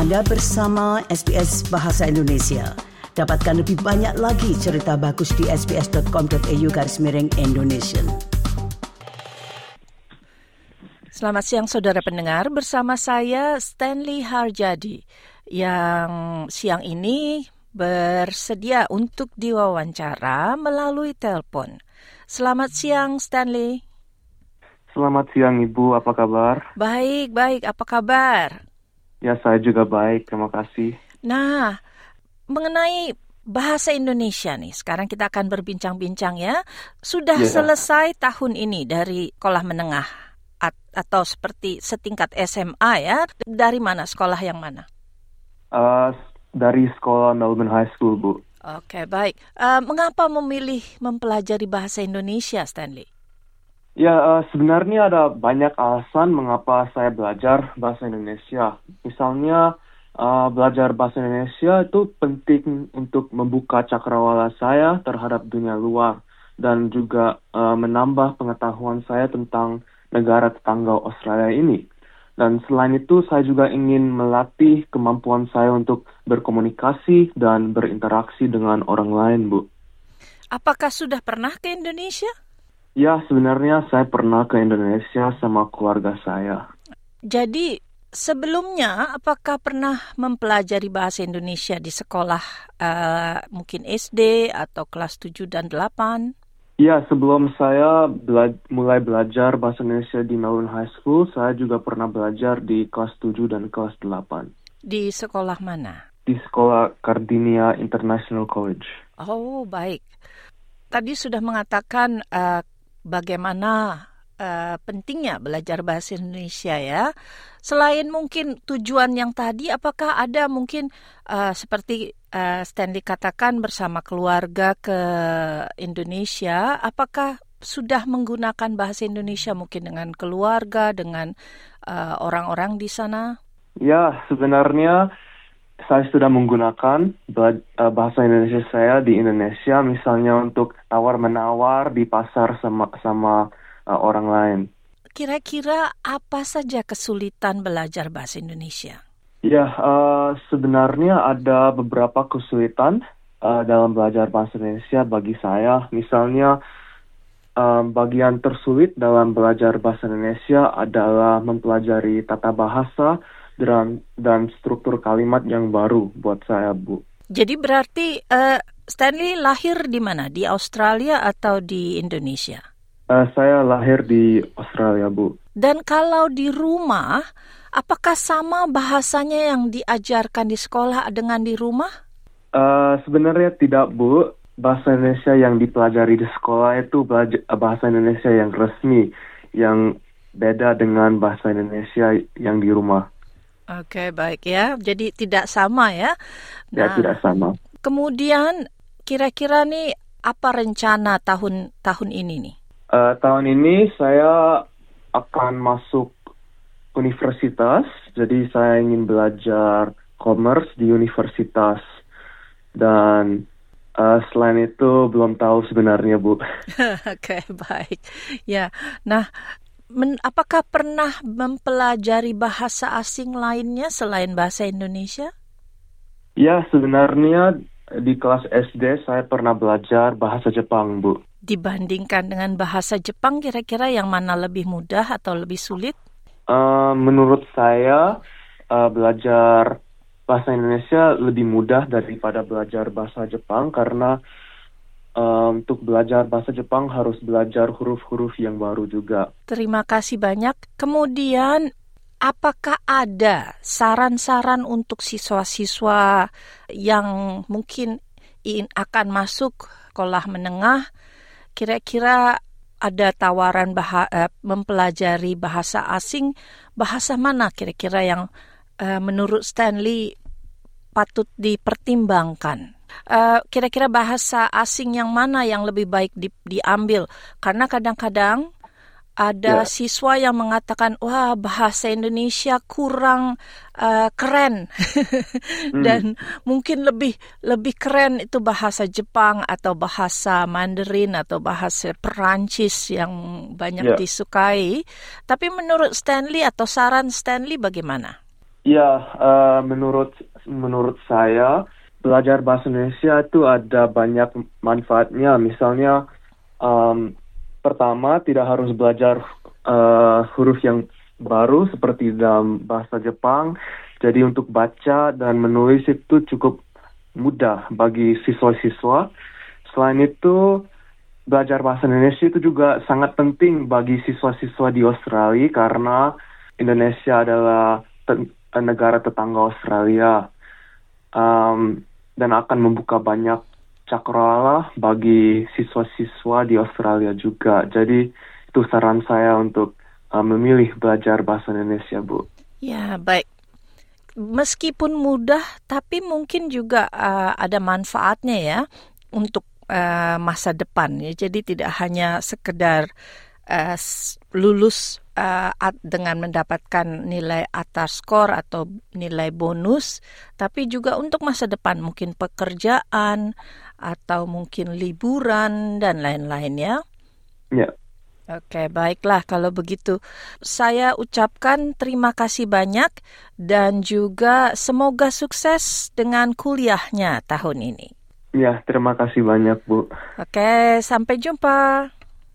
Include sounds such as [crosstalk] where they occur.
Anda bersama SBS Bahasa Indonesia. Dapatkan lebih banyak lagi cerita bagus di sbs.com.au garis miring Indonesia. Selamat siang saudara pendengar bersama saya Stanley Harjadi yang siang ini bersedia untuk diwawancara melalui telepon. Selamat siang Stanley. Selamat siang Ibu, apa kabar? Baik, baik. Apa kabar? Ya, saya juga baik, terima kasih. Nah, mengenai bahasa Indonesia nih, sekarang kita akan berbincang-bincang ya. Sudah yeah. selesai tahun ini dari sekolah menengah atau seperti setingkat SMA ya? Dari mana sekolah yang mana? Uh, dari sekolah Melbourne High School, Bu. Oke, okay, baik. Uh, mengapa memilih mempelajari bahasa Indonesia, Stanley? Ya, uh, sebenarnya ada banyak alasan mengapa saya belajar bahasa Indonesia. Misalnya, uh, belajar bahasa Indonesia itu penting untuk membuka cakrawala saya terhadap dunia luar dan juga uh, menambah pengetahuan saya tentang negara tetangga Australia ini. Dan selain itu, saya juga ingin melatih kemampuan saya untuk berkomunikasi dan berinteraksi dengan orang lain, Bu. Apakah sudah pernah ke Indonesia? Ya, sebenarnya saya pernah ke Indonesia sama keluarga saya. Jadi, sebelumnya apakah pernah mempelajari bahasa Indonesia di sekolah uh, mungkin SD atau kelas 7 dan 8? Iya, sebelum saya bela mulai belajar bahasa Indonesia di Melbourne High School, saya juga pernah belajar di kelas 7 dan kelas 8. Di sekolah mana? Di sekolah Cardinia International College. Oh, baik. Tadi sudah mengatakan uh, bagaimana uh, pentingnya belajar bahasa Indonesia ya. Selain mungkin tujuan yang tadi, apakah ada mungkin uh, seperti uh, Stanley katakan bersama keluarga ke Indonesia, apakah sudah menggunakan bahasa Indonesia mungkin dengan keluarga, dengan orang-orang uh, di sana? Ya, sebenarnya saya sudah menggunakan bahasa Indonesia saya di Indonesia, misalnya untuk tawar-menawar di pasar sama sama uh, orang lain. Kira-kira apa saja kesulitan belajar bahasa Indonesia? Ya, uh, sebenarnya ada beberapa kesulitan uh, dalam belajar bahasa Indonesia bagi saya. Misalnya, uh, bagian tersulit dalam belajar bahasa Indonesia adalah mempelajari tata bahasa dan, dan struktur kalimat yang baru buat saya, Bu. Jadi berarti uh, Stanley lahir di mana? Di Australia atau di Indonesia? Uh, saya lahir di Australia, Bu. Dan kalau di rumah, apakah sama bahasanya yang diajarkan di sekolah dengan di rumah? Uh, sebenarnya tidak, Bu. Bahasa Indonesia yang dipelajari di sekolah itu bahasa Indonesia yang resmi, yang beda dengan bahasa Indonesia yang di rumah. Oke, okay, baik ya. Jadi tidak sama ya? ya nah, ya, tidak sama. Kemudian kira-kira nih apa rencana tahun tahun ini nih? Uh, tahun ini saya akan masuk universitas, jadi saya ingin belajar commerce di universitas dan uh, selain itu belum tahu sebenarnya bu. [laughs] Oke okay, baik, ya. Nah, men, apakah pernah mempelajari bahasa asing lainnya selain bahasa Indonesia? Ya, sebenarnya di kelas SD saya pernah belajar bahasa Jepang, Bu dibandingkan dengan bahasa Jepang kira-kira yang mana lebih mudah atau lebih sulit? Uh, menurut saya uh, belajar bahasa Indonesia lebih mudah daripada belajar bahasa Jepang karena uh, untuk belajar bahasa Jepang harus belajar huruf-huruf yang baru juga. Terima kasih banyak. Kemudian apakah ada saran-saran untuk siswa-siswa yang mungkin akan masuk sekolah menengah kira-kira ada tawaran bah uh, mempelajari bahasa asing, bahasa mana kira-kira yang uh, menurut Stanley patut dipertimbangkan? Eh, kira-kira uh, bahasa asing yang mana yang lebih baik di, diambil? Karena kadang-kadang ada ya. siswa yang mengatakan wah bahasa Indonesia kurang uh, keren [laughs] hmm. dan mungkin lebih lebih keren itu bahasa Jepang atau bahasa Mandarin atau bahasa Perancis yang banyak ya. disukai tapi menurut Stanley atau saran Stanley bagaimana? Ya, uh, menurut menurut saya belajar bahasa Indonesia itu ada banyak manfaatnya. Misalnya, um, pertama tidak harus belajar uh, huruf yang baru seperti dalam bahasa Jepang. Jadi untuk baca dan menulis itu cukup mudah bagi siswa-siswa. Selain itu, belajar bahasa Indonesia itu juga sangat penting bagi siswa-siswa di Australia karena Indonesia adalah negara tetangga Australia. Um, dan akan membuka banyak cakrawala bagi siswa-siswa di Australia juga. Jadi itu saran saya untuk uh, memilih belajar bahasa Indonesia, Bu. Ya, baik. Meskipun mudah, tapi mungkin juga uh, ada manfaatnya ya untuk uh, masa depan. Ya. Jadi tidak hanya sekedar uh, lulus uh, dengan mendapatkan nilai atas skor atau nilai bonus, tapi juga untuk masa depan mungkin pekerjaan atau mungkin liburan dan lain-lain ya. Ya. Oke, baiklah kalau begitu. Saya ucapkan terima kasih banyak dan juga semoga sukses dengan kuliahnya tahun ini. Ya, terima kasih banyak, Bu. Oke, sampai jumpa.